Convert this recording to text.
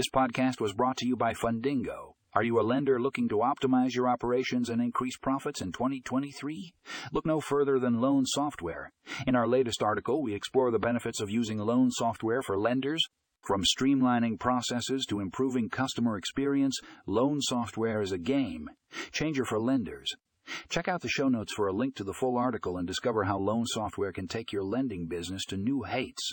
This podcast was brought to you by Fundingo. Are you a lender looking to optimize your operations and increase profits in 2023? Look no further than Loan Software. In our latest article, we explore the benefits of using loan software for lenders. From streamlining processes to improving customer experience, loan software is a game changer for lenders. Check out the show notes for a link to the full article and discover how loan software can take your lending business to new heights.